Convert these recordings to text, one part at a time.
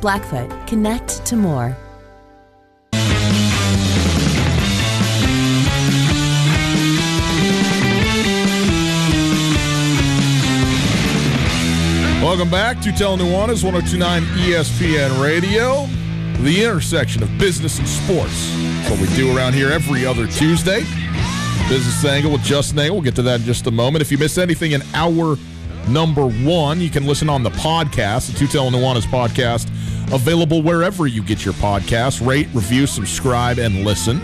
Blackfoot, connect to more. Welcome back to Tell Nuanez 1029 ESPN Radio, the intersection of business and sports. That's what we do around here every other Tuesday. Business Angle with Justin Angle. We'll get to that in just a moment. If you missed anything in hour number one, you can listen on the podcast, the Tootell Nuanez podcast, available wherever you get your podcasts. Rate, review, subscribe, and listen.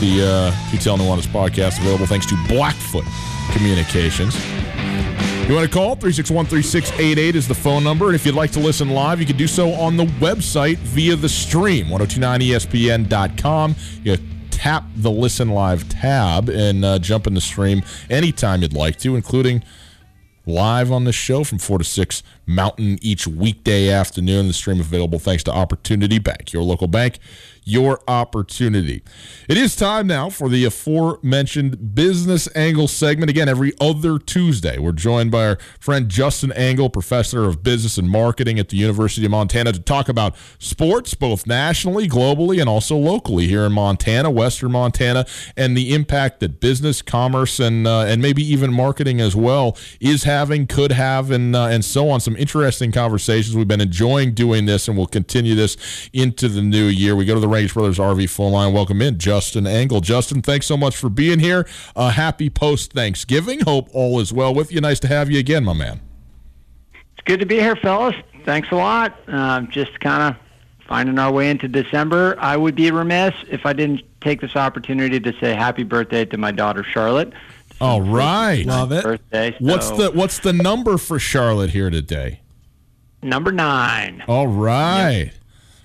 The uh, Tell Nuanez podcast available thanks to Blackfoot Communications. You want to call? 361 3688 is the phone number. And if you'd like to listen live, you can do so on the website via the stream, 1029ESPN.com. You tap the Listen Live tab and uh, jump in the stream anytime you'd like to, including live on the show from 4 to 6 Mountain each weekday afternoon. The stream available thanks to Opportunity Bank, your local bank, your opportunity. It is time now for the aforementioned business angle segment. Again, every other Tuesday, we're joined by our friend Justin Angle, professor of business and marketing at the University of Montana, to talk about sports, both nationally, globally, and also locally here in Montana, Western Montana, and the impact that business, commerce, and uh, and maybe even marketing as well is having, could have, and uh, and so on. Some interesting conversations. We've been enjoying doing this, and we'll continue this into the new year. We go to the Range Brothers RV phone line. Welcome in, Justin Angle. Justin, thanks so much for being here. Uh, happy post Thanksgiving. Hope all is well with you. Nice to have you again, my man. It's good to be here, fellas. Thanks a lot. Um, just kind of finding our way into December. I would be remiss if I didn't take this opportunity to say happy birthday to my daughter Charlotte. All right. Love it. Birthday. What's the what's the number for Charlotte here today? number nine? All right.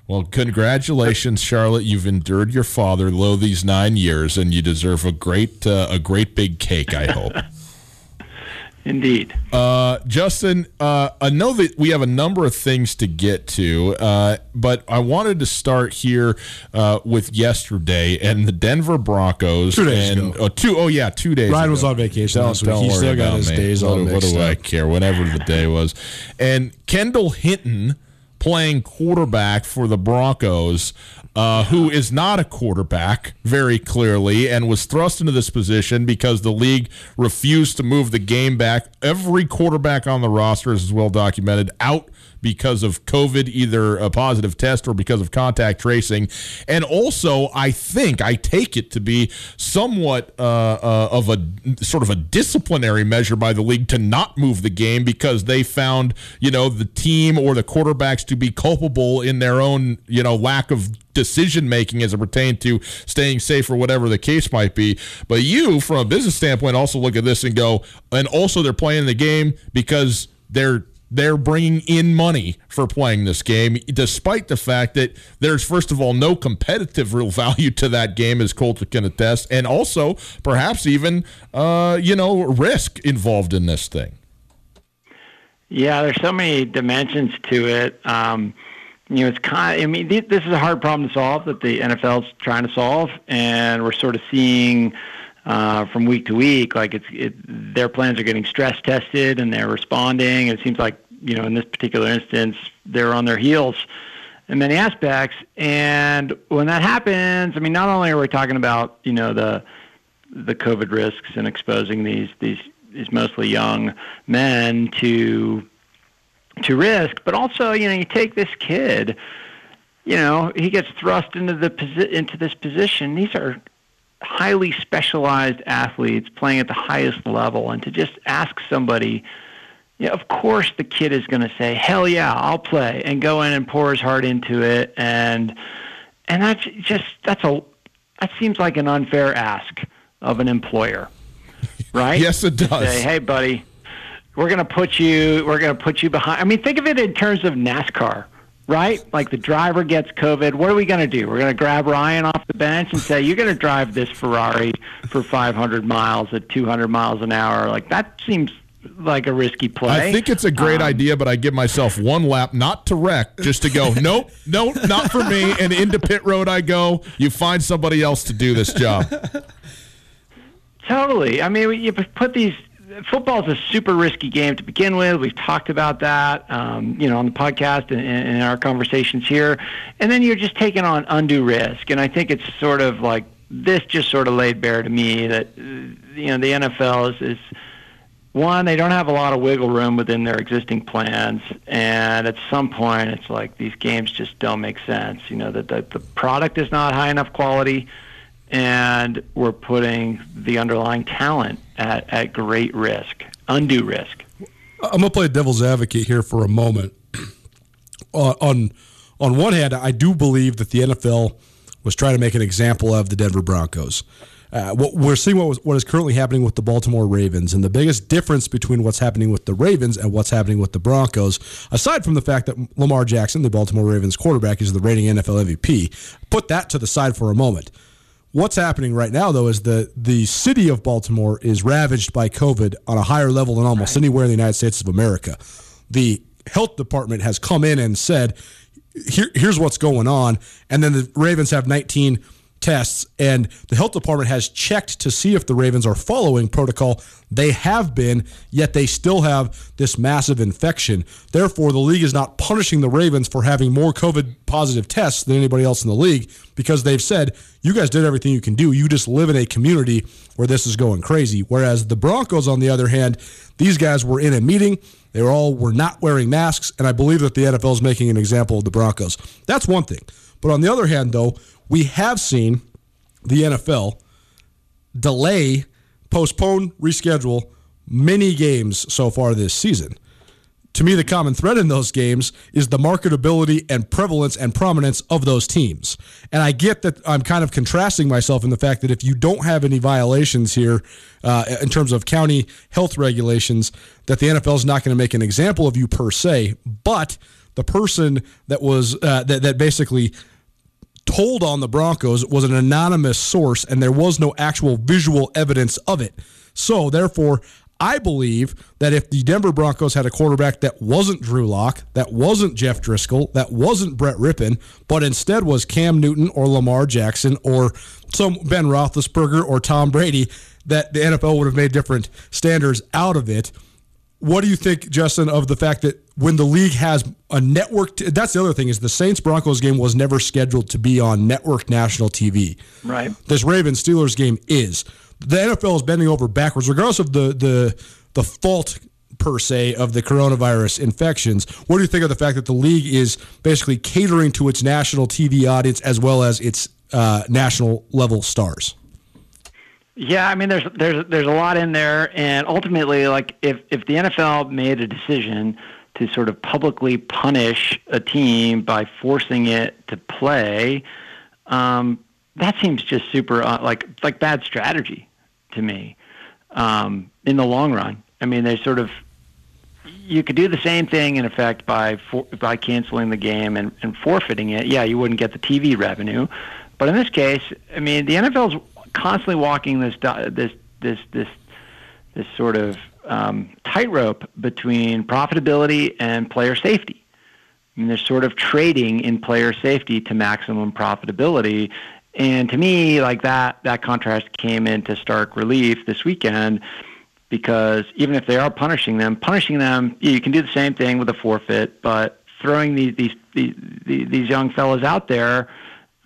Well, congratulations, Charlotte. You've endured your father lo these nine years, and you deserve a great uh, a great big cake. I hope. Indeed. Uh, Justin, uh, I know that we have a number of things to get to, uh, but I wanted to start here uh, with yesterday and the Denver Broncos. Two days and, ago. uh, two, oh yeah, two days. Ryan ago. was on vacation Don't, last week. don't He worry still got about his me. days what, all do- what do I care? Whatever the day was, and Kendall Hinton playing quarterback for the Broncos, uh, who is not a quarterback, very clearly, and was thrust into this position because the league refused to move the game back. Every quarterback on the roster is well documented out because of COVID, either a positive test or because of contact tracing. And also, I think, I take it to be somewhat uh, uh, of a sort of a disciplinary measure by the league to not move the game because they found, you know, the team or the quarterbacks to be culpable in their own, you know, lack of decision making as it pertained to staying safe or whatever the case might be. But you, from a business standpoint, also look at this and go, and also they're playing the game because they're they're bringing in money for playing this game, despite the fact that there's, first of all, no competitive real value to that game, as Colter can attest, and also perhaps even, uh, you know, risk involved in this thing. Yeah, there's so many dimensions to it. Um, you know, it's kind. Of, I mean, this is a hard problem to solve that the NFL's trying to solve, and we're sort of seeing uh, from week to week, like it's it, their plans are getting stress tested and they're responding. It seems like you know in this particular instance they're on their heels in many aspects. And when that happens, I mean, not only are we talking about you know the the COVID risks and exposing these these these mostly young men to to risk, but also you know you take this kid, you know he gets thrust into the posi- into this position. These are highly specialized athletes playing at the highest level, and to just ask somebody, yeah, of course the kid is going to say, "Hell yeah, I'll play," and go in and pour his heart into it, and and that's just that's a that seems like an unfair ask of an employer, right? yes, it does. Say, hey, buddy, we're going to put you we're going to put you behind. I mean, think of it in terms of NASCAR right? Like the driver gets COVID. What are we going to do? We're going to grab Ryan off the bench and say, you're going to drive this Ferrari for 500 miles at 200 miles an hour. Like that seems like a risky play. I think it's a great um, idea, but I give myself one lap, not to wreck, just to go, nope, nope, not for me. And into pit road I go. You find somebody else to do this job. Totally. I mean, you put these football is a super risky game to begin with. We've talked about that, um, you know, on the podcast and in our conversations here. And then you're just taking on undue risk. And I think it's sort of like this just sort of laid bare to me that, uh, you know, the NFL is, is one, they don't have a lot of wiggle room within their existing plans. And at some point, it's like these games just don't make sense. You know, that the, the product is not high enough quality and we're putting the underlying talent at, at great risk, undue risk. I'm to play devil's advocate here for a moment. Uh, on on one hand, I do believe that the NFL was trying to make an example of the Denver Broncos. Uh, what we're seeing what, was, what is currently happening with the Baltimore Ravens, and the biggest difference between what's happening with the Ravens and what's happening with the Broncos, aside from the fact that Lamar Jackson, the Baltimore Ravens quarterback, is the reigning NFL MVP, put that to the side for a moment. What's happening right now, though, is the the city of Baltimore is ravaged by COVID on a higher level than almost right. anywhere in the United States of America. The health department has come in and said, Here, "Here's what's going on," and then the Ravens have 19 tests, and the health department has checked to see if the Ravens are following protocol. They have been, yet they still have this massive infection. Therefore, the league is not punishing the Ravens for having more COVID positive tests than anybody else in the league because they've said, you guys did everything you can do. You just live in a community where this is going crazy. Whereas the Broncos, on the other hand, these guys were in a meeting. They were all were not wearing masks, and I believe that the NFL is making an example of the Broncos. That's one thing. But on the other hand, though, we have seen the NFL delay, postpone, reschedule many games so far this season. To me, the common thread in those games is the marketability and prevalence and prominence of those teams. And I get that I'm kind of contrasting myself in the fact that if you don't have any violations here uh, in terms of county health regulations, that the NFL is not going to make an example of you per se. But the person that was uh, that, that basically told on the Broncos was an anonymous source and there was no actual visual evidence of it. So, therefore, I believe that if the Denver Broncos had a quarterback that wasn't Drew Lock, that wasn't Jeff Driskel, that wasn't Brett Rypien, but instead was Cam Newton or Lamar Jackson or some Ben Roethlisberger or Tom Brady, that the NFL would have made different standards out of it. What do you think, Justin, of the fact that when the league has a network, t- that's the other thing is the Saints Broncos game was never scheduled to be on network national TV. Right. This Ravens Steelers game is. The NFL is bending over backwards, regardless of the the the fault per se of the coronavirus infections. What do you think of the fact that the league is basically catering to its national TV audience as well as its uh, national level stars? Yeah, I mean, there's there's there's a lot in there, and ultimately, like if if the NFL made a decision to sort of publicly punish a team by forcing it to play, um, that seems just super uh, like like bad strategy to me um, in the long run. I mean, they sort of you could do the same thing in effect by for, by canceling the game and, and forfeiting it. Yeah, you wouldn't get the TV revenue, but in this case, I mean, the NFL's constantly walking this this this this this sort of um, tightrope between profitability and player safety. I mean, they're sort of trading in player safety to maximum profitability. And to me, like that, that contrast came into stark relief this weekend because even if they are punishing them, punishing them, you can do the same thing with a forfeit, but throwing these these these, these young fellows out there,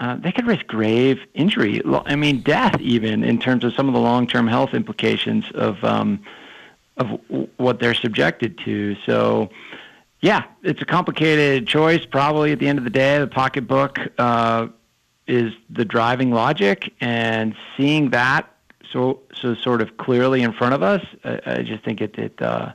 uh, they could risk grave injury. I mean, death even in terms of some of the long-term health implications of um, of what they're subjected to. So, yeah, it's a complicated choice. Probably at the end of the day, the pocketbook uh, is the driving logic, and seeing that so so sort of clearly in front of us, I, I just think it it uh,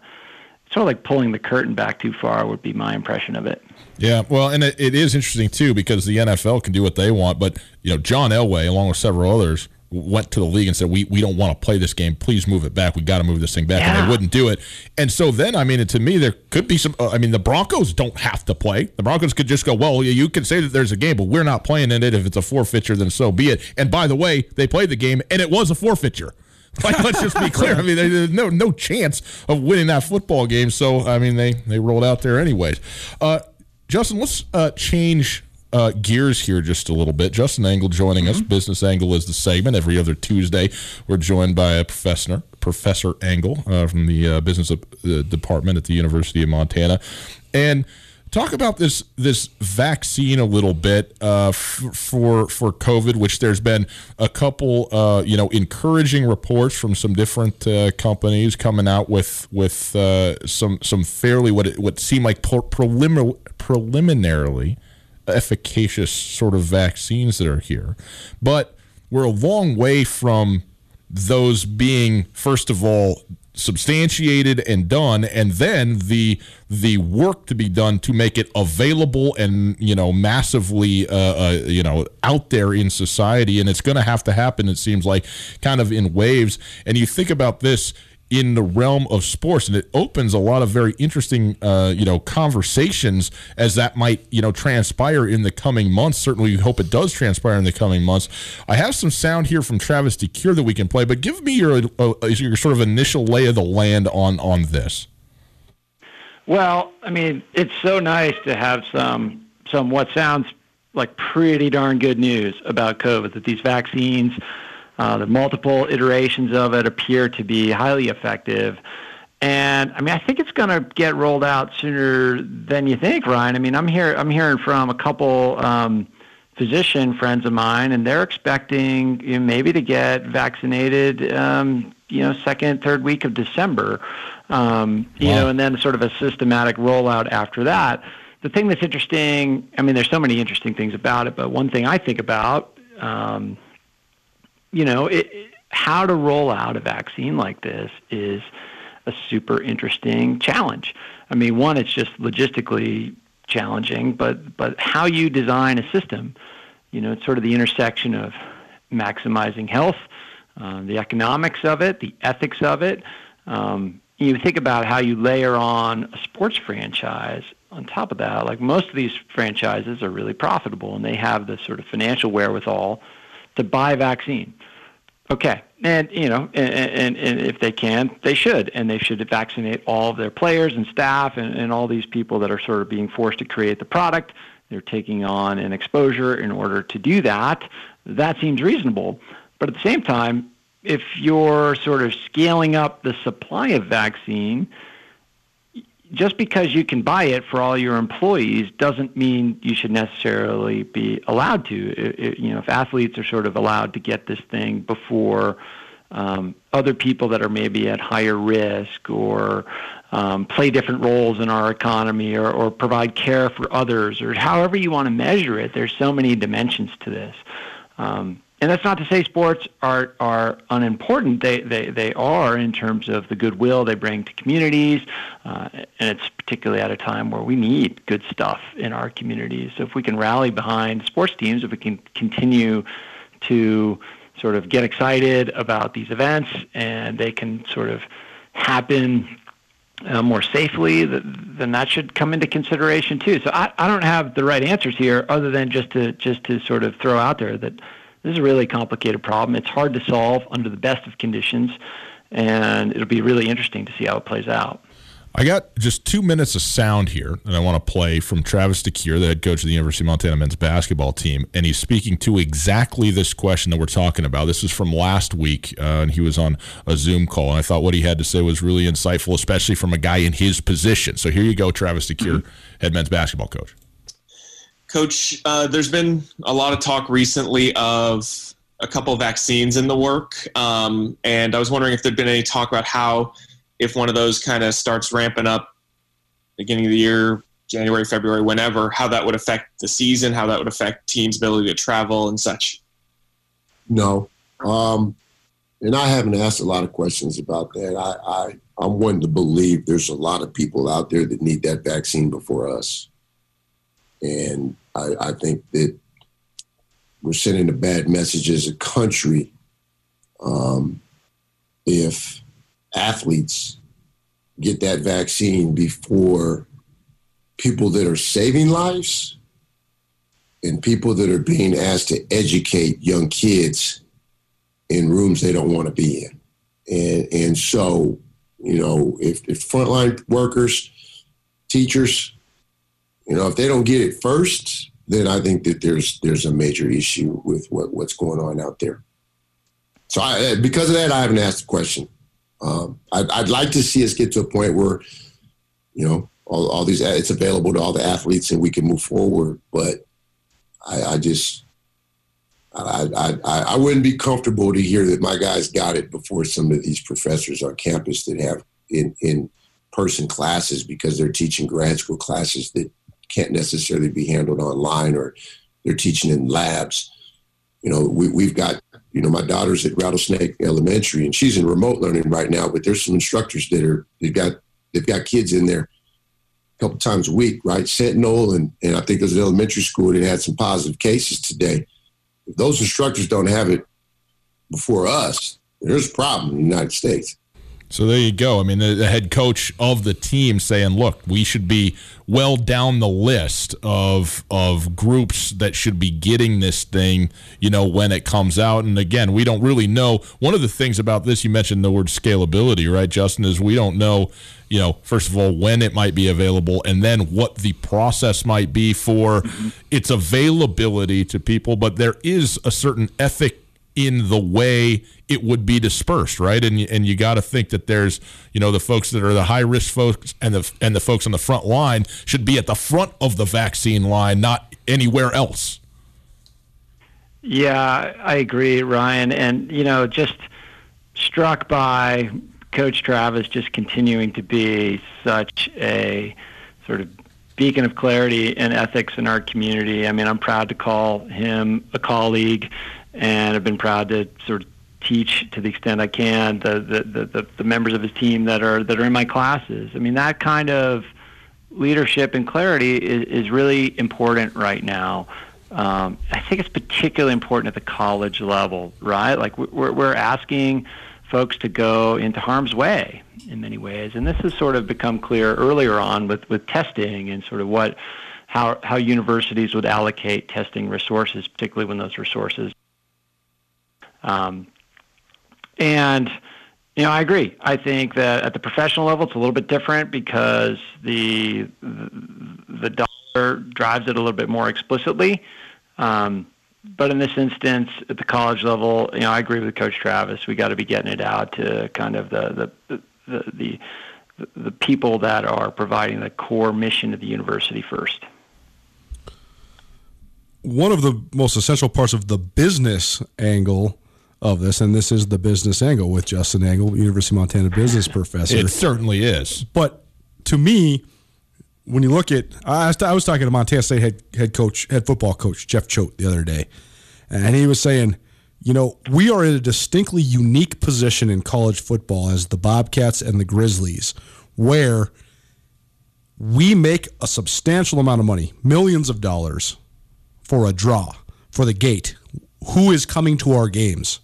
sort of like pulling the curtain back too far would be my impression of it. Yeah, well, and it, it is interesting too because the NFL can do what they want, but you know John Elway, along with several others, went to the league and said, "We we don't want to play this game. Please move it back. We got to move this thing back." Yeah. And they wouldn't do it. And so then, I mean, to me, there could be some. Uh, I mean, the Broncos don't have to play. The Broncos could just go, "Well, you can say that there's a game, but we're not playing in it. If it's a forfeiture, then so be it." And by the way, they played the game, and it was a forfeiture. Like, let's just be clear. I mean, there's no no chance of winning that football game. So, I mean, they they rolled out there anyways. Uh, Justin, let's uh, change uh, gears here just a little bit. Justin Angle joining mm-hmm. us. Business Angle is the segment. Every other Tuesday, we're joined by a professor, Professor Angle uh, from the uh, business uh, department at the University of Montana, and talk about this this vaccine a little bit uh, f- for for COVID, which there's been a couple uh, you know encouraging reports from some different uh, companies coming out with with uh, some some fairly what it, what seem like prelim- preliminarily efficacious sort of vaccines that are here. But we're a long way from those being, first of all, substantiated and done and then the the work to be done to make it available and you know massively uh, uh, you know out there in society. And it's going to have to happen it seems like kind of in waves. And you think about this in the realm of sports, and it opens a lot of very interesting, uh, you know, conversations as that might, you know, transpire in the coming months. Certainly, we hope it does transpire in the coming months. I have some sound here from Travis DeCuire that we can play, but give me your uh, your sort of initial lay of the land on on this. Well, I mean, it's so nice to have some some what sounds like pretty darn good news about COVID that these vaccines uh, the multiple iterations of it appear to be highly effective. And I mean, I think it's going to get rolled out sooner than you think, Ryan. I mean, I'm here. I'm hearing from a couple um, physician friends of mine, and they're expecting you know, maybe to get vaccinated. Um, you know, second, third week of December. Um, you wow. know, and then sort of a systematic rollout after that. The thing that's interesting, I mean, there's so many interesting things about it, but one thing I think about um, you know, it, how to roll out a vaccine like this is a super interesting challenge. I mean, one, it's just logistically challenging, but but how you design a system, you know, it's sort of the intersection of maximizing health, uh, the economics of it, the ethics of it. Um, you think about how you layer on a sports franchise on top of that. Like most of these franchises are really profitable, and they have the sort of financial wherewithal to buy vaccine. Okay, and you know, and, and, and if they can, they should, and they should vaccinate all of their players and staff and, and all these people that are sort of being forced to create the product. They're taking on an exposure in order to do that. That seems reasonable, but at the same time, if you're sort of scaling up the supply of vaccine, just because you can buy it for all your employees doesn't mean you should necessarily be allowed to. It, it, you know, if athletes are sort of allowed to get this thing before um, other people that are maybe at higher risk or um, play different roles in our economy or, or provide care for others or however you want to measure it. There's so many dimensions to this. Um, and that's not to say sports are are unimportant. They they they are in terms of the goodwill they bring to communities, uh, and it's particularly at a time where we need good stuff in our communities. So if we can rally behind sports teams, if we can continue to sort of get excited about these events, and they can sort of happen uh, more safely, then that should come into consideration too. So I, I don't have the right answers here, other than just to just to sort of throw out there that this is a really complicated problem. It's hard to solve under the best of conditions, and it'll be really interesting to see how it plays out. I got just two minutes of sound here that I want to play from Travis DeCuire, the head coach of the University of Montana men's basketball team, and he's speaking to exactly this question that we're talking about. This is from last week, uh, and he was on a Zoom call, and I thought what he had to say was really insightful, especially from a guy in his position. So here you go, Travis DeCuire, mm-hmm. head men's basketball coach. Coach, uh, there's been a lot of talk recently of a couple of vaccines in the work, um, and I was wondering if there'd been any talk about how, if one of those kind of starts ramping up, beginning of the year, January, February, whenever, how that would affect the season, how that would affect teams' ability to travel and such. No, um, and I haven't asked a lot of questions about that. I, I I'm one to believe there's a lot of people out there that need that vaccine before us. And I, I think that we're sending a bad message as a country um, if athletes get that vaccine before people that are saving lives and people that are being asked to educate young kids in rooms they don't want to be in. And, and so, you know, if, if frontline workers, teachers, you know, if they don't get it first, then I think that there's there's a major issue with what, what's going on out there. So I, because of that, I haven't asked the question. Um, I'd, I'd, like to see us get to a point where, you know, all, all, these it's available to all the athletes and we can move forward. But I, I just I, I, I wouldn't be comfortable to hear that my guys got it before some of these professors on campus that have in in person classes because they're teaching grad school classes that can't necessarily be handled online or they're teaching in labs. You know, we, we've got, you know, my daughter's at Rattlesnake Elementary and she's in remote learning right now, but there's some instructors that are, they've got, they've got kids in there a couple times a week, right? Sentinel and, and I think there's an elementary school that had some positive cases today. If those instructors don't have it before us, there's a problem in the United States. So there you go. I mean, the, the, head coach of the team saying, "Look, we should be well down the list of of groups that should be getting this thing, you know, when it comes out." And again, we don't really know. One of the things about this, you mentioned the word scalability, right, Justin? Is we don't know, you know, first of all, when it might be available, and then what the process might be for its availability to people. But there is a certain ethic in the way it would be dispersed, right? And and you got to think that there's you know the folks that are the high risk folks and the and the folks on the front line should be at the front of the vaccine line, not anywhere else. Yeah, I agree, Ryan, and you know just struck by Coach Travis just continuing to be such a sort of beacon of clarity and ethics in our community. I mean, I'm proud to call him a colleague and I've been proud to sort of teach to the extent I can the the, the, the members of his team that are that are in my classes. I mean that kind of leadership and clarity is, is really important right now. Um, I think it's particularly important at the college level, right? Like we're, we're asking folks to go into harm's way in many ways, and this has sort of become clear earlier on with, with testing and sort of what how how universities would allocate testing resources, particularly when those resources um, and you know, I agree. I think that at the professional level, it's a little bit different because the the dollar drives it a little bit more explicitly. Um, but in this instance, at the college level, you know, I agree with Coach Travis. We got to be getting it out to kind of the the the, the the people that are providing the core mission of the university first. One of the most essential parts of the business angle of this, and this is the business angle with Justin Angle, University of Montana business professor. It certainly is. But to me, when you look at, I was, I was talking to Montana State head, head coach, head football coach Jeff Choate the other day, and he was saying, you know, we are in a distinctly unique position in college football as the Bobcats and the Grizzlies, where we make a substantial amount of money, millions of dollars, for a draw, for the gate, who is coming to our games.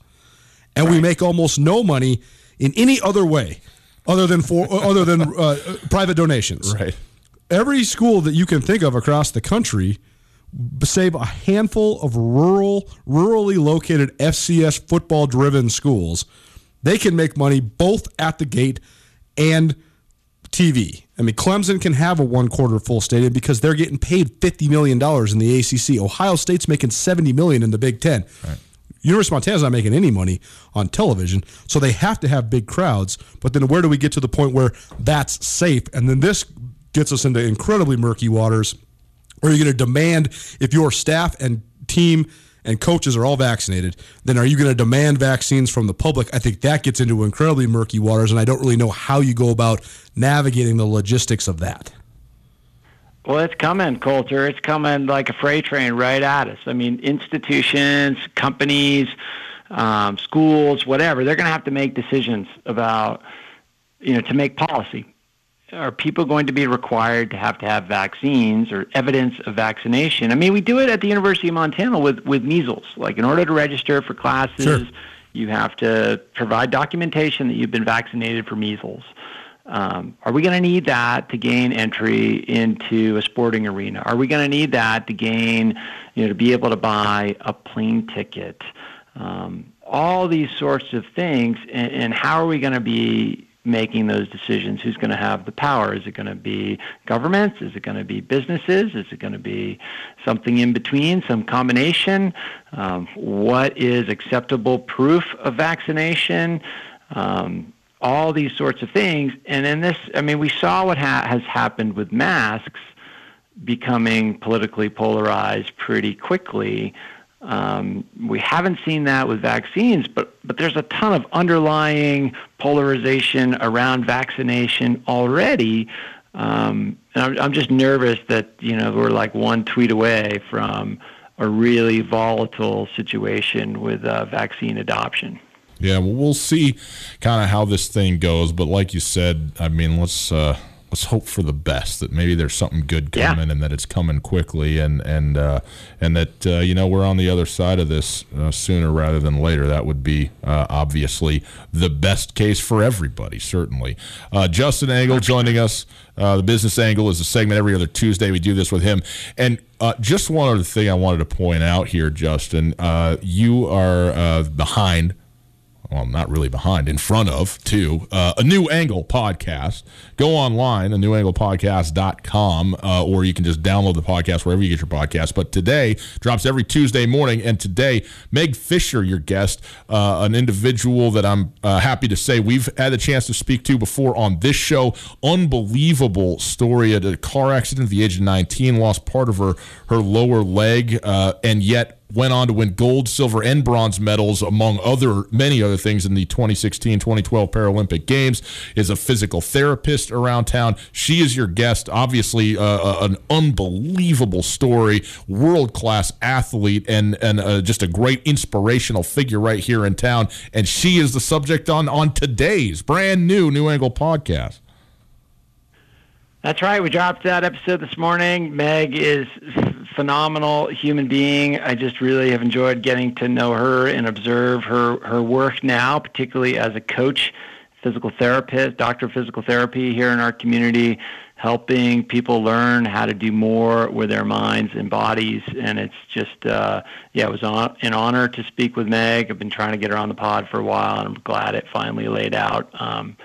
And we make almost no money in any other way other than for other than uh, private donations. Right. Every school that you can think of across the country, save a handful of rural, rurally located FCS football driven schools, they can make money both at the gate and TV. I mean, Clemson can have a one quarter full stadium because they're getting paid fifty million dollars in the ACC. Ohio State's making seventy million in the Big Ten. Right. University of Montana's not making any money on television, so they have to have big crowds. But then where do we get to the point where that's safe? And then this gets us into incredibly murky waters. Are you going to demand if your staff and team and coaches are all vaccinated, then are you going to demand vaccines from the public? I think that gets into incredibly murky waters, and I don't really know how you go about navigating the logistics of that. Well, it's coming, Colter. It's coming like a freight train right at us. I mean, institutions, companies, um, schools, whatever, they're going to have to make decisions about, you know, to make policy. Are people going to be required to have to have vaccines or evidence of vaccination? I mean, we do it at the University of Montana with, with measles. Like, in order to register for classes, sure. you have to provide documentation that you've been vaccinated for measles. Um, are we going to need that to gain entry into a sporting arena? Are we going to need that to gain, you know, to be able to buy a plane ticket? Um, all these sorts of things, and, and how are we going to be making those decisions? Who's going to have the power? Is it going to be governments? Is it going to be businesses? Is it going to be something in between, some combination? Um, what is acceptable proof of vaccination? Um, all these sorts of things. And in this, I mean, we saw what ha- has happened with masks becoming politically polarized pretty quickly. Um, we haven't seen that with vaccines, but but there's a ton of underlying polarization around vaccination already. Um, and I'm, I'm just nervous that you know we're like one tweet away from a really volatile situation with uh, vaccine adoption. Yeah, well, we'll see kind of how this thing goes. But like you said, I mean, let's uh, let's hope for the best. That maybe there's something good coming, yeah. and that it's coming quickly, and and uh, and that uh, you know we're on the other side of this uh, sooner rather than later. That would be uh, obviously the best case for everybody. Certainly, uh, Justin Angle joining us. the business angle is a segment every other Tuesday. We do this with him, and just one other thing I wanted to point out here, Justin. you are behind well, not really behind, in front of, too, uh, a New Angle podcast. Go online, a newanglepodcast.com, uh, or you can just download the podcast wherever you get your podcast. But today drops every Tuesday morning. And today, Meg Fisher, your guest, uh, an individual that I'm uh, happy to say we've had a chance to speak to before on this show. Unbelievable story at a car accident at the age of 19, lost part of her, her lower leg, uh, and yet went on to win gold, silver, and bronze medals, among other many other things, in the 2016 2012 Paralympic Games. Is a physical therapist around town. She is your guest. Obviously, uh, uh an unbelievable story, world class athlete, and and uh, just a great inspirational figure right here in town. And she is the subject on on today's brand new New Angle podcast. That's right. We dropped that episode this morning. Meg is phenomenal human being. I just really have enjoyed getting to know her and observe her her work now, particularly as a coach, physical therapist, doctor of physical therapy here in our community, helping people learn how to do more with their minds and bodies. And it's just uh, yeah, it was an honor to speak with Meg. I've been trying to get her on the pod for a while, and I'm glad it finally laid out. Um,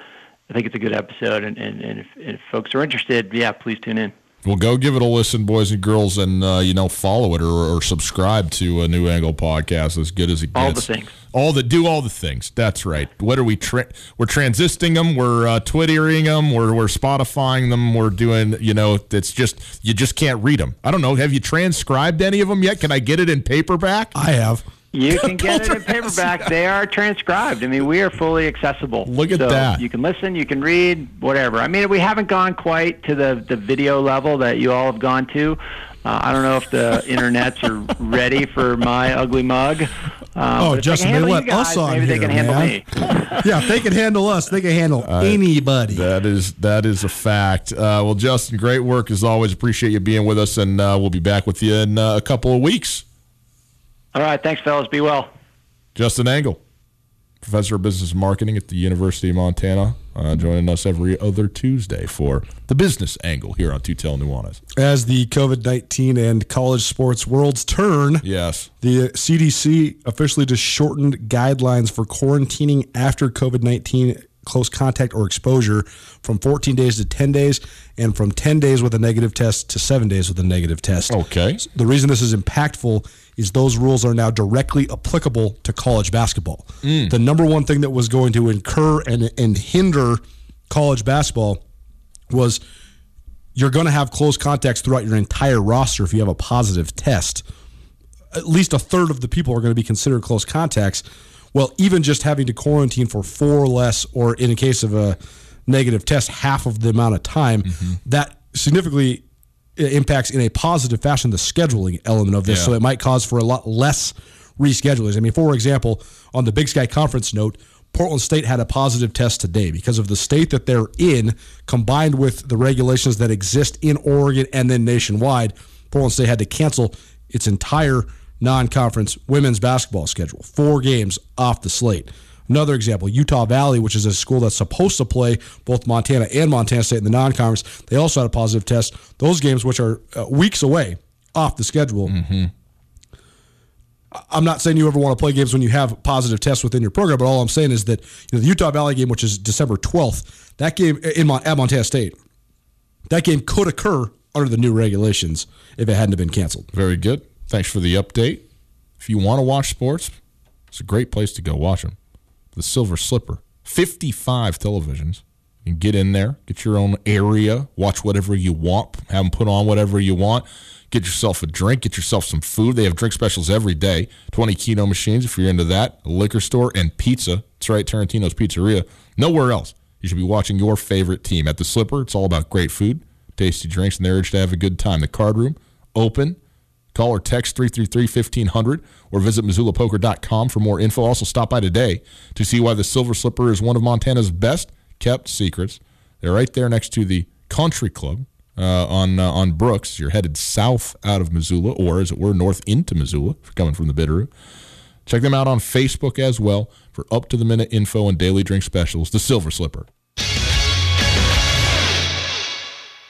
I think it's a good episode, and, and, and if, if folks are interested, yeah, please tune in. Well, go give it a listen, boys and girls, and uh, you know follow it or, or, subscribe to a New Angle podcast. As good as it gets. All the things. All the do all the things. That's right. What are we? Tra- we're transisting them. We're uh, twittering them. We're we're Spotifying them. We're doing. You know, it's just you just can't read them. I don't know. Have you transcribed any of them yet? Can I get it in paperback? I have. You can get it in paperback. They are transcribed. I mean, we are fully accessible. Look at so that. You can listen, you can read, whatever. I mean, we haven't gone quite to the the video level that you all have gone to. Uh, I don't know if the internets are ready for my ugly mug. Uh, Oh, Justin, they, they let guys, us on Maybe they here, can handle man. me. yeah, if they can handle us, they can handle anybody. That is that is a fact. Uh, well, Justin, great work as always. Appreciate you being with us, and uh, we'll be back with you in uh, a couple of weeks. All right, thanks, fellas. Be well. Justin Angle, professor of business marketing at the University of Montana, uh, joining us every other Tuesday for the business angle here on Tootell Nuanez. As the COVID 19 and college sports worlds turn, Yes. the CDC officially just shortened guidelines for quarantining after COVID 19 close contact or exposure from 14 days to 10 days and from 10 days with a negative test to 7 days with a negative test. Okay. The reason this is impactful is those rules are now directly applicable to college basketball. Mm. The number one thing that was going to incur and, and hinder college basketball was you're going to have close contacts throughout your entire roster if you have a positive test. At least a third of the people are going to be considered close contacts. Well, even just having to quarantine for four less, or in a case of a negative test, half of the amount of time, mm-hmm. that significantly Uh, impacts in a positive fashion the scheduling element of this. Yeah. So it might cause for a lot less reschedulings. I mean, for example, on the Big Sky Conference note, Portland State had a positive test today because of the state that they're in, combined with the regulations that exist in Oregon and then nationwide. Portland State had to cancel its entire non-conference women's basketball schedule. Four games off the slate. Another example, Utah Valley, which is a school that's supposed to play both Montana and Montana State in the non-conference, they also had a positive test. Those games, which are uh, weeks away off the schedule, I'm not saying you ever want to play games when you have positive tests within your program, but all I'm saying is that you know, the Utah Valley game, which is December 12th, that game in Mon- at Montana State, that game could occur under the new regulations if it hadn't been canceled. Very good. Thanks for the update. If you want to watch sports, it's a great place to go watch them. The Silver Slipper, 55 televisions. You can get in there, get your own area, watch whatever you want, have them put on whatever you want. Get yourself a drink, get yourself some food. They have drink specials every day. 20 Keno machines if you're into that, a liquor store, and pizza. That's right, Tarantino's Pizzeria. Nowhere else. You should be watching your favorite team. At the Slipper, it's all about great food, tasty drinks, and the urge to have a good time. The card room, open. Call or text 333-1500 or visit MissoulaPoker.com for more info. Also, stop by today to see why the Silver Slipper is one of Montana's best kept secrets. They're right there next to the Country Club uh, on uh, on Brooks. You're headed south out of Missoula, or as it were, north into Missoula, coming from the Bitterroot. Check them out on Facebook as well for up to the minute info and daily drink specials. The Silver Slipper.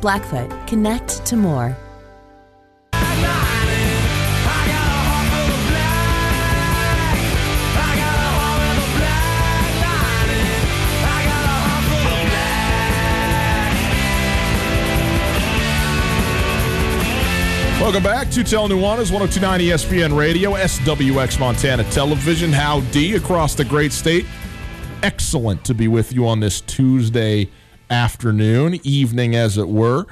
Blackfoot, connect to more. Welcome back to Tell Nuanez, 1029 ESPN Radio, SWX Montana Television. Howdy across the great state. Excellent to be with you on this Tuesday afternoon, evening as it were.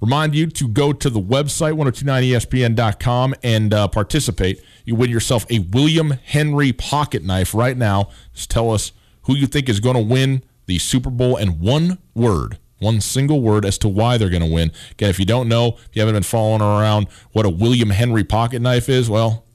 Remind you to go to the website, 1029ESPN.com, and uh, participate. You win yourself a William Henry pocket knife right now. Just tell us who you think is going to win the Super Bowl and one word one single word as to why they're going to win. Again, if you don't know, if you haven't been following around what a William Henry pocket knife is, well,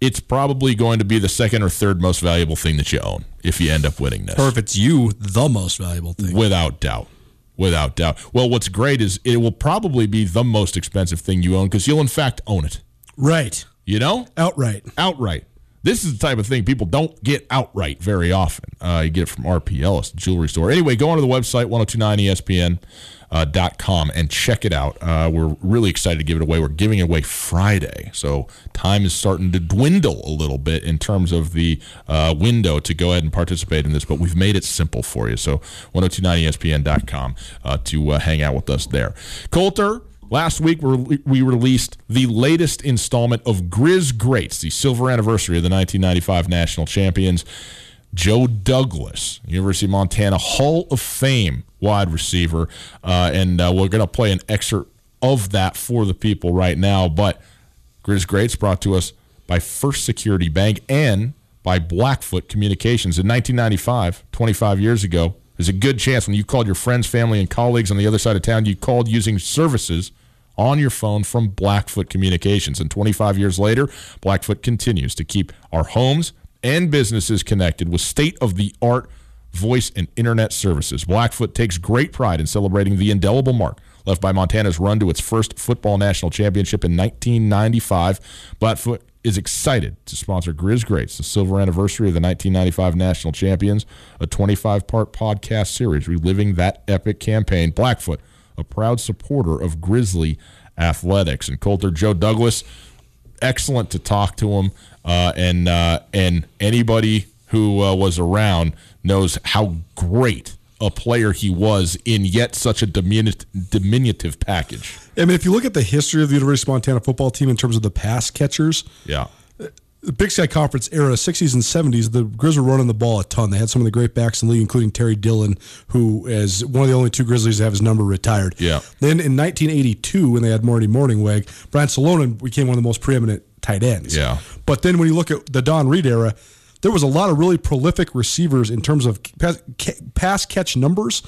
it's probably going to be the second or third most valuable thing that you own if you end up winning this. Or if it's you, the most valuable thing. Without doubt. Without doubt. Well, what's great is it will probably be the most expensive thing you own because you'll, in fact, own it. Right. You know? Outright. Outright. This is the type of thing people don't get outright very often. Uh, you get it from RP Ellis, the jewelry store. Anyway, go onto the website, 1029ESPN. Uh, dot com and check it out. Uh, we're really excited to give it away. We're giving it away Friday, so time is starting to dwindle a little bit in terms of the uh, window to go ahead and participate in this. But we've made it simple for you. So 1029ESPN.com uh, to uh, hang out with us there. Colter. Last week, we released the latest installment of Griz Greats, the silver anniversary of the 1995 national champions. Joe Douglas, University of Montana Hall of Fame wide receiver. Uh, and uh, we're going to play an excerpt of that for the people right now. But Griz Greats brought to us by First Security Bank and by Blackfoot Communications. In 1995, 25 years ago, there's a good chance when you called your friends, family, and colleagues on the other side of town, you called using services on your phone from Blackfoot Communications. And 25 years later, Blackfoot continues to keep our homes and businesses connected with state of the art voice and internet services. Blackfoot takes great pride in celebrating the indelible mark left by Montana's run to its first football national championship in 1995. Blackfoot is excited to sponsor Grizz Greats, the silver anniversary of the 1995 national champions, a 25 part podcast series reliving that epic campaign. Blackfoot a proud supporter of Grizzly athletics. And Colter Joe Douglas, excellent to talk to him, uh, and uh, and anybody who uh, was around knows how great a player he was in yet such a diminutive, diminutive package. I mean, if you look at the history of the University of Montana football team in terms of the pass catchers, yeah, the Big Sky Conference era, 60s and 70s, the Grizz were running the ball a ton. They had some of the great backs in the league, including Terry Dillon, who is one of the only two Grizzlies to have his number retired. Yeah. Then in 1982, when they had Marty Mornhinweg, Brian Salonen became one of the most preeminent tight ends. Yeah. But then when you look at the Don Reed era, there was a lot of really prolific receivers in terms of pass, pass catch numbers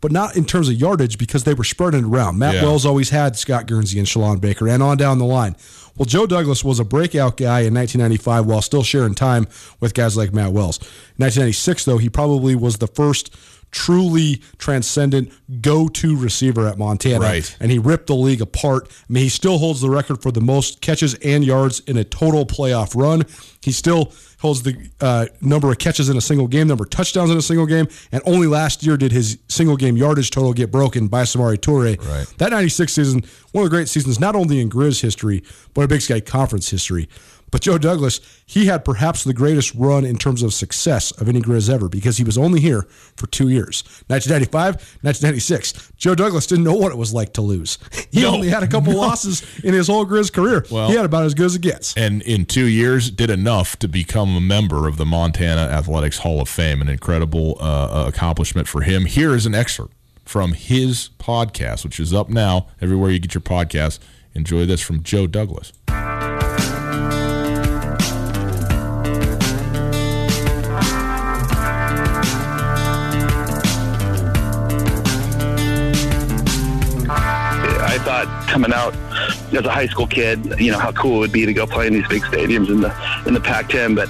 but not in terms of yardage because they were spreading it around. Matt yeah. Wells always had Scott Guernsey and Shalon Baker, and on down the line. Well, Joe Douglas was a breakout guy in 1995 while still sharing time with guys like Matt Wells. In 1996, though, he probably was the first truly transcendent go-to receiver at Montana. Right. And he ripped the league apart. I mean, he still holds the record for the most catches and yards in a total playoff run. He still holds the uh, number of catches in a single game, number of touchdowns in a single game, and only last year did his single game yardage total get broken by Samori Toure. Right. That 96 season, one of the great seasons, not only in Grizz history, but in Big Sky Conference history. But Joe Douglas, he had perhaps the greatest run in terms of success of any Grizz ever because he was only here for two years 1995, 1996. Joe Douglas didn't know what it was like to lose. He no, only had a couple no. losses in his whole Grizz career. Well, he had about as good as it gets. And in two years, did enough to become a member of the Montana Athletics Hall of Fame. An incredible uh, accomplishment for him. Here is an excerpt from his podcast, which is up now everywhere you get your podcast. Enjoy this from Joe Douglas. Coming out as a high school kid, you know, how cool it would be to go play in these big stadiums in the in the Pac-10. But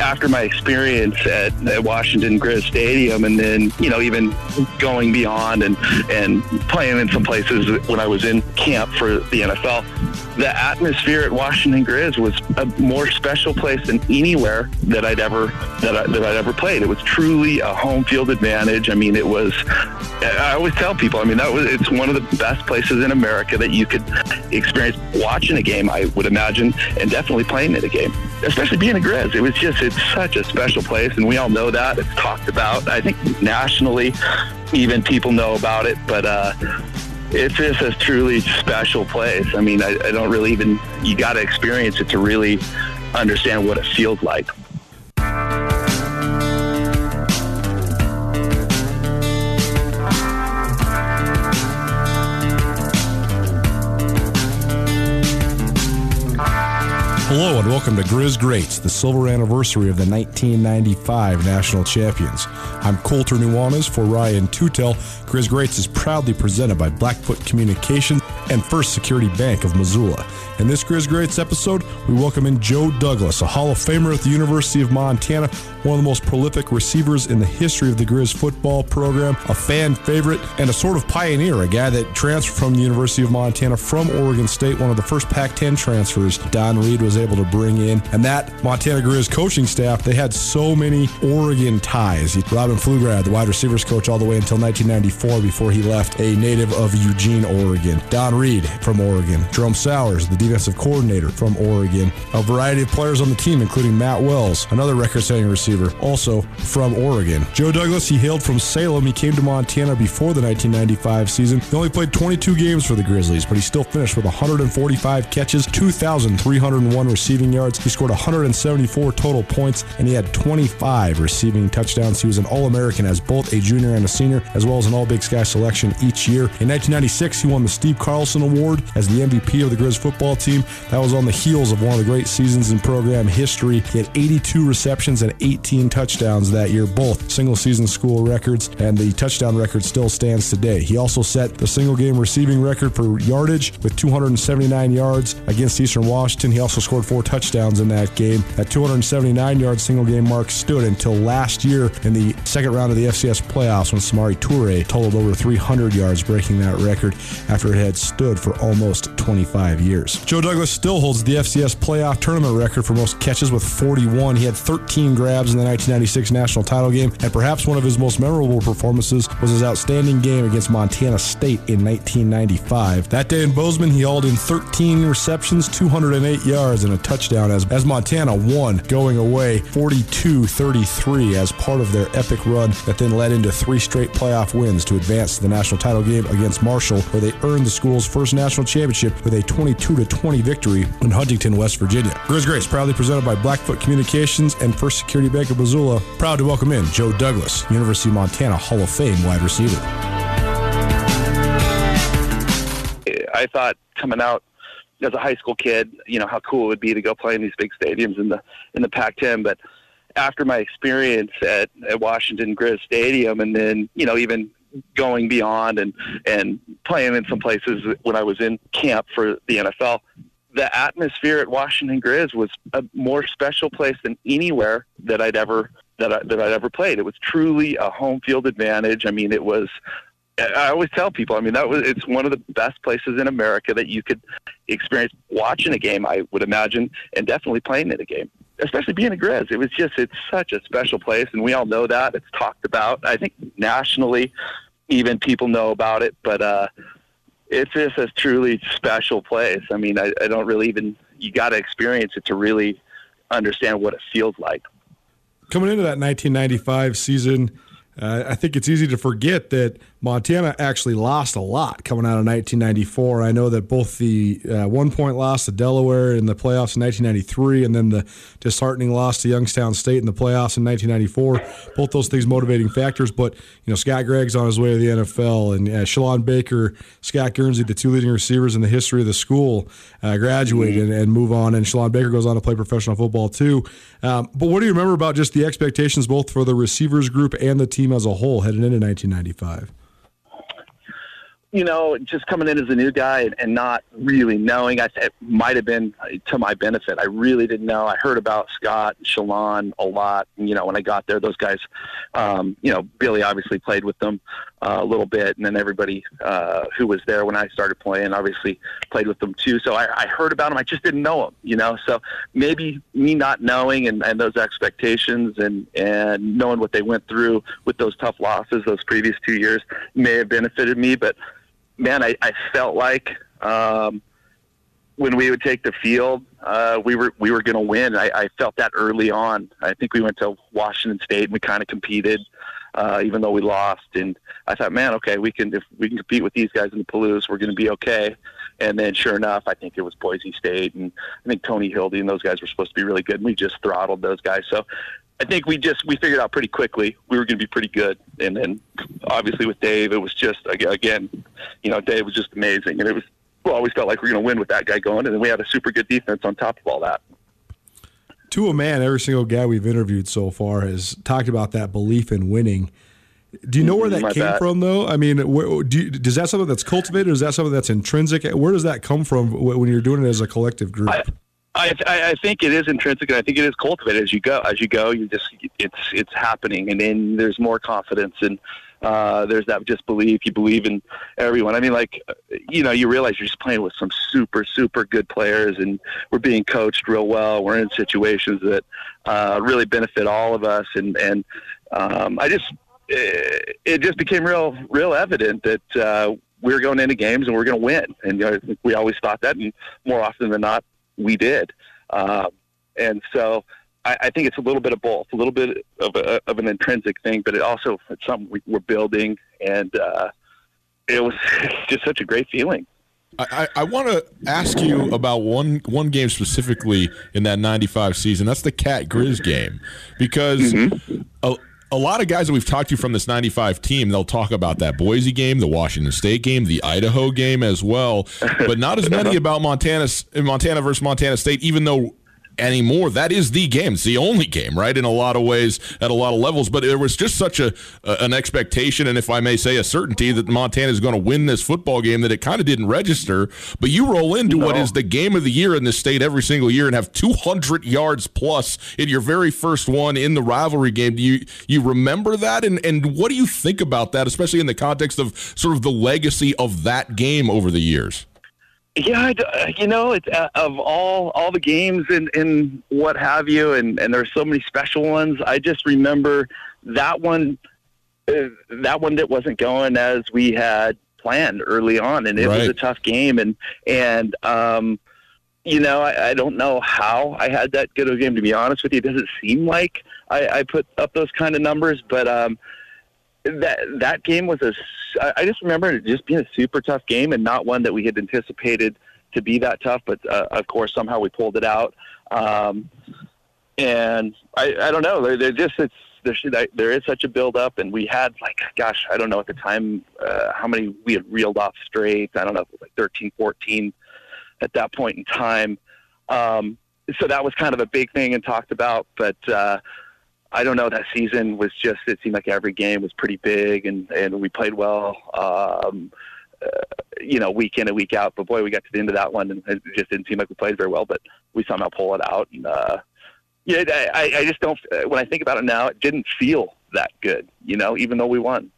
after my experience at, at Washington Grizz Stadium, and then you know even going beyond and and playing in some places when I was in camp for the NFL, the atmosphere at Washington Grizz was a more special place than anywhere that I'd ever that, I, that I'd ever played. It was truly a home field advantage. I mean, it was. I always tell people. I mean, that was it's one of the best places in America that you could experience watching a game. I would imagine, and definitely playing in a game, especially being a Grizz. It was just it's such a special place, and we all know that. It's talked about. I think nationally, even people know about it. But uh, it's just a truly special place. I mean, I, I don't really even you got to experience it to really understand what it feels like. Hello and welcome to Grizz Greats, the silver anniversary of the 1995 national champions. I'm Colter Nuanez for Ryan Tootell. Grizz Greats is proudly presented by Blackfoot Communications and First Security Bank of Missoula. In this Grizz Greats episode, we welcome in Joe Douglas, a Hall of Famer at the University of Montana, one of the most prolific receivers in the history of the Grizz football program, a fan favorite, and a sort of pioneer, a guy that transferred from the University of Montana from Oregon State, one of the first Pac 10 transfers Don Reed was able to bring in. And that Montana Grizz coaching staff, they had so many Oregon ties. Robin Pflugrad, the wide receivers coach, all the way until 1994 before he left, a native of Eugene, Oregon. Don Reed from Oregon. Jerome Souers, the defensive coordinator from Oregon. A variety of players on the team, including Matt Wells, another record setting receiver, also from Oregon. Joe Douglas, he hailed from Salem. He came to Montana before the 1995 season. He only played 22 games for the Grizzlies, but he still finished with 145 catches, 2,301 receiving yards. He scored 174 total points, and he had 25 receiving touchdowns. He was an All American as both a junior and a senior, as well as an All Big Sky selection each year. In 1996, he won the Steve Carlson Award as the MVP of the Grizz football team. That was on the heels of one of the great seasons in program history. He had 82 receptions and 18 touchdowns that year, both single season school records, and the touchdown record still stands today. He also set the single game receiving record for yardage with 279 yards against Eastern Washington. He also scored four touchdowns in that game. That 279 yard single game mark stood until last year in the second round of the FCS playoffs when Samori Toure totaled over 300 yards, breaking that record after it had stood for almost 25 years. Joe Douglas still holds the FCS playoff tournament record for most catches with 41. He had 13 grabs in the 1996 national title game, and perhaps one of his most memorable performances was his outstanding game against Montana State in 1995. That day in Bozeman, he hauled in 13 receptions, 208 yards, and a touchdown as, as Montana won, going away 42 33 as part of their epic run that then led into three straight playoff wins to advance to the national title game against Marshall, where they earned the school's first national championship with a 22 20 victory in Huntington, West Virginia. Grizz Greats proudly presented by Blackfoot Communications and First Security Bank of Missoula. Proud to welcome in Joe Douglas, University of Montana Hall of Fame wide receiver. I thought coming out as a high school kid, you know how cool it would be to go play in these big stadiums in the in the Pac-10. But after my experience at, at Washington Grizz Stadium, and then you know even going beyond and and playing in some places when I was in camp for the NFL, the atmosphere at Washington Grizz was a more special place than anywhere that I'd ever that I, that I'd ever played. It was truly a home field advantage. I mean, it was I always tell people, I mean, that was it's one of the best places in America that you could experience watching a game. I would imagine, and definitely playing in a game, especially being a Grizz. It was just it's such a special place, and we all know that. It's talked about. I think nationally, even people know about it, but uh, it's just a truly special place. I mean, I, I don't really even you got to experience it to really understand what it feels like. Coming into that 1995 season. Uh, I think it's easy to forget that Montana actually lost a lot coming out of 1994. I know that both the uh, one point loss to Delaware in the playoffs in 1993 and then the disheartening loss to Youngstown State in the playoffs in 1994, both those things motivating factors. But, you know, Scott Gragg's on his way to the NFL and uh, Shalon Baker, Scott Guernsey, the two leading receivers in the history of the school, uh, graduate and, and, move on. And Shalon Baker goes on to play professional football too. Um, but what do you remember about just the expectations both for the receivers group and the team as a whole heading into 1995? you know, just coming in as a new guy and, and not really knowing, I it might have been to my benefit. I really didn't know. I heard about Scott and Shalon a lot. You know, when I got there, those guys, um, you know, Billy obviously played with them uh, a little bit, and then everybody uh, who was there when I started playing obviously played with them too. So I, I heard about them. I just didn't know them, you know. So maybe me not knowing and, and those expectations and and knowing what they went through with those tough losses those previous two years may have benefited me, but man, I, I felt like um, when we would take the field, uh, we were we were going to win. I, I felt that early on. I think we went to Washington State and we kind of competed, uh, even though we lost. And I thought, man, okay, we can if we can compete with these guys in the Palouse, we're going to be okay. And then, sure enough, I think it was Boise State, and I think Tony Hilde and those guys were supposed to be really good. And we just throttled those guys. So I think we just we figured out pretty quickly we were going to be pretty good, and then obviously with Dave, it was just again, you know, Dave was just amazing, and it was we always felt like we are going to win with that guy going, and then we had a super good defense on top of all that. To a man, every single guy we've interviewed so far has talked about that belief in winning. Do you know where that My came bad. from, though? I mean, where, do you, is that something that's cultivated, or is that something that's intrinsic? Where does that come from when you're doing it as a collective group? I, I, I think it is intrinsic, and I think it is cultivated as you go. As you go, you just it's it's happening, and then there's more confidence, and uh, there's that just belief. You believe in everyone. I mean, like you know, you realize you're just playing with some super super good players, and we're being coached real well. We're in situations that uh, really benefit all of us, and and um, I just it, it just became real real evident that. Uh, we were going into games and we are going to win, and you know, we always thought that, and more often than not, we did. Um, and so I, I think it's a little bit of both, a little bit of, a, of an intrinsic thing, but it also it's something we, we're building, and uh, it was just such a great feeling. I, I, want to ask you about one one game specifically in that '95 season. That's the Cat Grizz game, because a, a lot of guys that we've talked to from this '95 team, they'll talk about that Boise game, the Washington State game, the Idaho game as well, but not as many about Montana Montana versus Montana State. Even though anymore. That is the game. It's the only game, right? In a lot of ways, at a lot of levels. But there was just such a, an expectation, and if I may say, a certainty that Montana is going to win this football game that it kind of didn't register. But you roll into what is the game of the year in this state every single year and have 200 yards plus in your very first one in the rivalry game. Do you you remember that, and and what do you think about that, especially in the context of sort of the legacy of that game over the years? Yeah, you know, it's uh, of all all the games and, and what have you, and and there's so many special ones. I just remember that one, uh, that one that wasn't going as we had planned early on, and it was a tough game, and and um, you know, I, I don't know how I had that good of a game. To be honest with you, it doesn't seem like I, I put up those kind of numbers, but um, that that game was a. I just remember it just being a super tough game and not one that we had anticipated to be that tough. But uh, of course, somehow we pulled it out. Um, and I, I don't know. There, there just it's there, there is such a build up, and we had like, gosh, I don't know at the time uh, how many we had reeled off straight. I don't know, like 13, 14 at that point in time. Um, so that was kind of a big thing and talked about, but. Uh, I don't know. That season was just, it seemed like every game was pretty big and, and we played well, um, uh, you know, week in and week out. But boy, we got to the end of that one and it just didn't seem like we played very well, but we somehow pull it out. And, uh, yeah, I, I just don't, uh, when I think about it now, it didn't feel that good, you know, even though we won.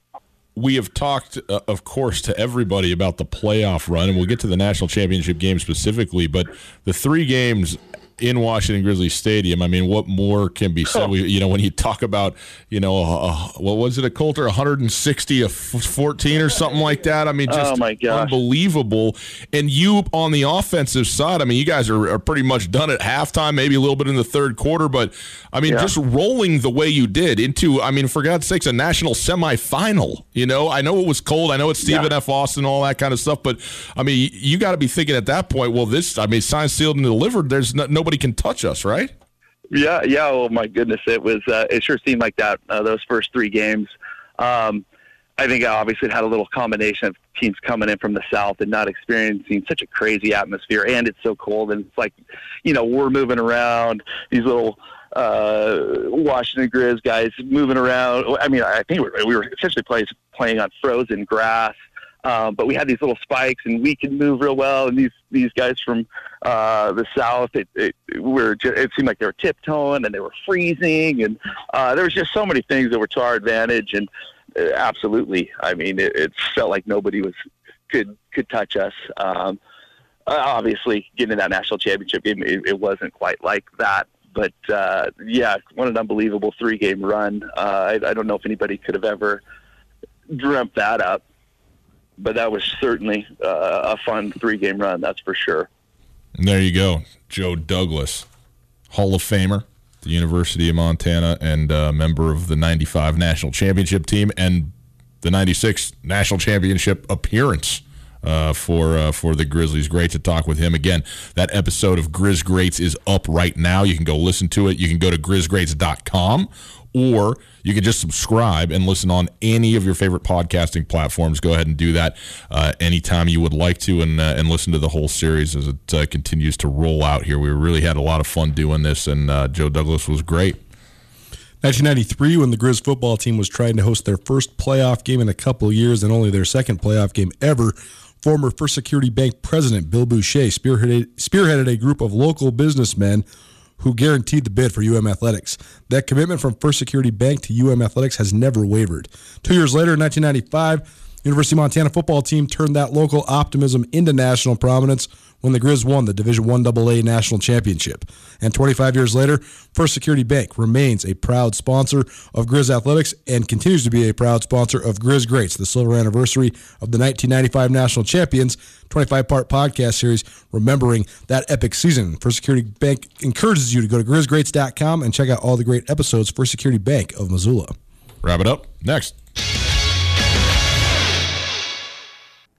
we have talked, uh, of course, to everybody about the playoff run, and we'll get to the national championship game specifically. But the three games in Washington Grizzlies Stadium, I mean, what more can be said? We, you know, when you talk about, you know, what was it, a Colter, 160 a f- 14 or something like that. I mean, oh, just Oh, my gosh. unbelievable. And you on the offensive side, I mean, you guys are, are pretty much done at halftime, maybe a little bit in the third quarter, but I mean, Yeah. just rolling the way you did into, I mean, for God's sakes, a national semifinal. You know, I know it was cold. I know it's Stephen Yeah. F. Austin, all that kind of stuff, but I mean, you got to be thinking at that point, well, this, I mean, signed, sealed, and delivered. There's no, nobody can touch us, right? Yeah, yeah. Oh my goodness, it was. Uh, it sure seemed like that. Uh, those first three games. Um, I think obviously it had a little combination of teams coming in from the south and not experiencing such a crazy atmosphere, and it's so cold, and it's like, you know, we're moving around these little uh, Washington Grizz guys moving around. I mean, I think we were, we were essentially playing on frozen grass. Um, but we had these little spikes, and we could move real well. And these these guys from uh, the south, it, it were ju- it seemed like they were tiptoeing and they were freezing, and uh, there was just so many things that were to our advantage. And uh, absolutely, I mean, it, it felt like nobody was could could touch us. Um, uh, obviously, getting that national championship game, it, it wasn't quite like that. But uh, yeah, what an unbelievable three game run. Uh, I, I don't know if anybody could have ever dreamt that up but that was certainly uh, a fun three game run. That's for sure. And there you go. Joe Douglas, Hall of Famer, the University of Montana, and uh, member of the 95 national championship team and the 96 national championship appearance. Uh, for uh, for the Grizzlies, great to talk with him again. That episode of Grizz Greats is up right now. You can go listen to it. You can go to grizzgreats.com or you can just subscribe and listen on any of your favorite podcasting platforms. Go ahead and do that uh, anytime you would like to, and uh, and listen to the whole series as it uh, continues to roll out here. We really had a lot of fun doing this, and uh, Joe Douglas was great. 1993, when the Grizz football team was trying to host their first playoff game in a couple years and only their second playoff game ever, former First Security Bank president Bill Boucher spearheaded, spearheaded a group of local businessmen who guaranteed the bid for UM Athletics. That commitment from First Security Bank to UM Athletics has never wavered. Two years later, in 1995, University of Montana football team turned that local optimism into national prominence when the Grizz won the Division One AA National Championship. And 25 years later, First Security Bank remains a proud sponsor of Grizz Athletics and continues to be a proud sponsor of Grizz Greats, the silver anniversary of the 1995 National Champions 25 part podcast series remembering that epic season. First Security Bank encourages you to go to grizzgreats.com and check out all the great episodes for Security Bank of Missoula. Wrap it up next.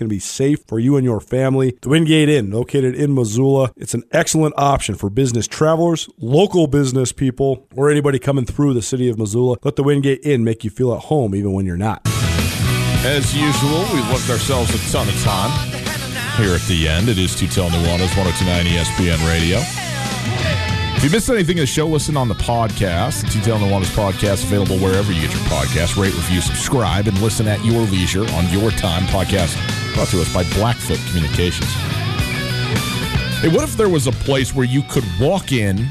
going to be safe for you and your family. The Wingate Inn, located in Missoula, it's an excellent option for business travelers, local business people, or anybody coming through the city of Missoula. Let the Wingate Inn make you feel at home even when you're not. As usual, we've left ourselves a ton of time here at the end. It is Tootell Nuanez, 1029 ESPN Radio. If you missed anything of the show, listen on the podcast. The Tootell Nuanez podcast available wherever you get your podcast. Rate, review, subscribe, and listen at your leisure on your time. Podcast brought to us by Blackfoot Communications. Hey, what if there was a place where you could walk in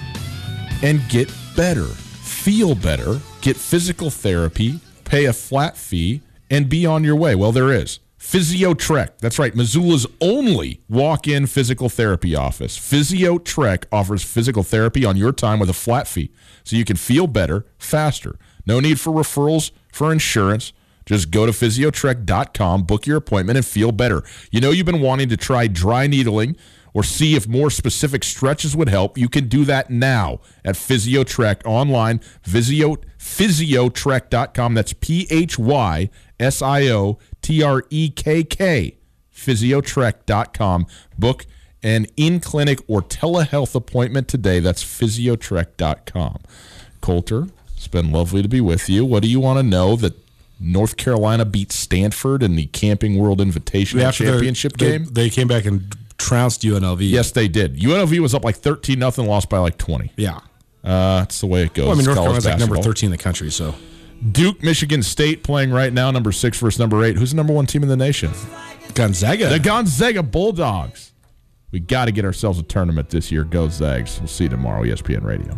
and get better, feel better, get physical therapy, pay a flat fee, and be on your way? Well, there is. PhysioTrek. That's right. Missoula's only walk in physical therapy office. PhysioTrek offers physical therapy on your time with a flat fee so you can feel better faster. No need for referrals for insurance. Just go to physiotrek.com, book your appointment, and feel better. You know, you've been wanting to try dry needling or see if more specific stretches would help. You can do that now at PhysioTrek online, physio, physiotrek.com. That's P H Y S I O T R E K K, physiotrek.com. Book an in clinic or telehealth appointment today. That's physiotrek.com. Colter, it's been lovely to be with you. What do you want to know that North Carolina beat Stanford in the Camping World Invitational After their- Championship they- game? They came back and trounced UNLV. Yes, they did. UNLV was up like 13 nothing, lost by like 20. Yeah. Uh, that's the way it goes. Well, I mean, North Carolina's like number 13 in the country, so. Duke, Michigan State playing right now, number six versus number eight. Who's the number one team in the nation? Gonzaga. The Gonzaga Bulldogs. We got to get ourselves a tournament this year. Go Zags. We'll see you tomorrow, ESPN Radio.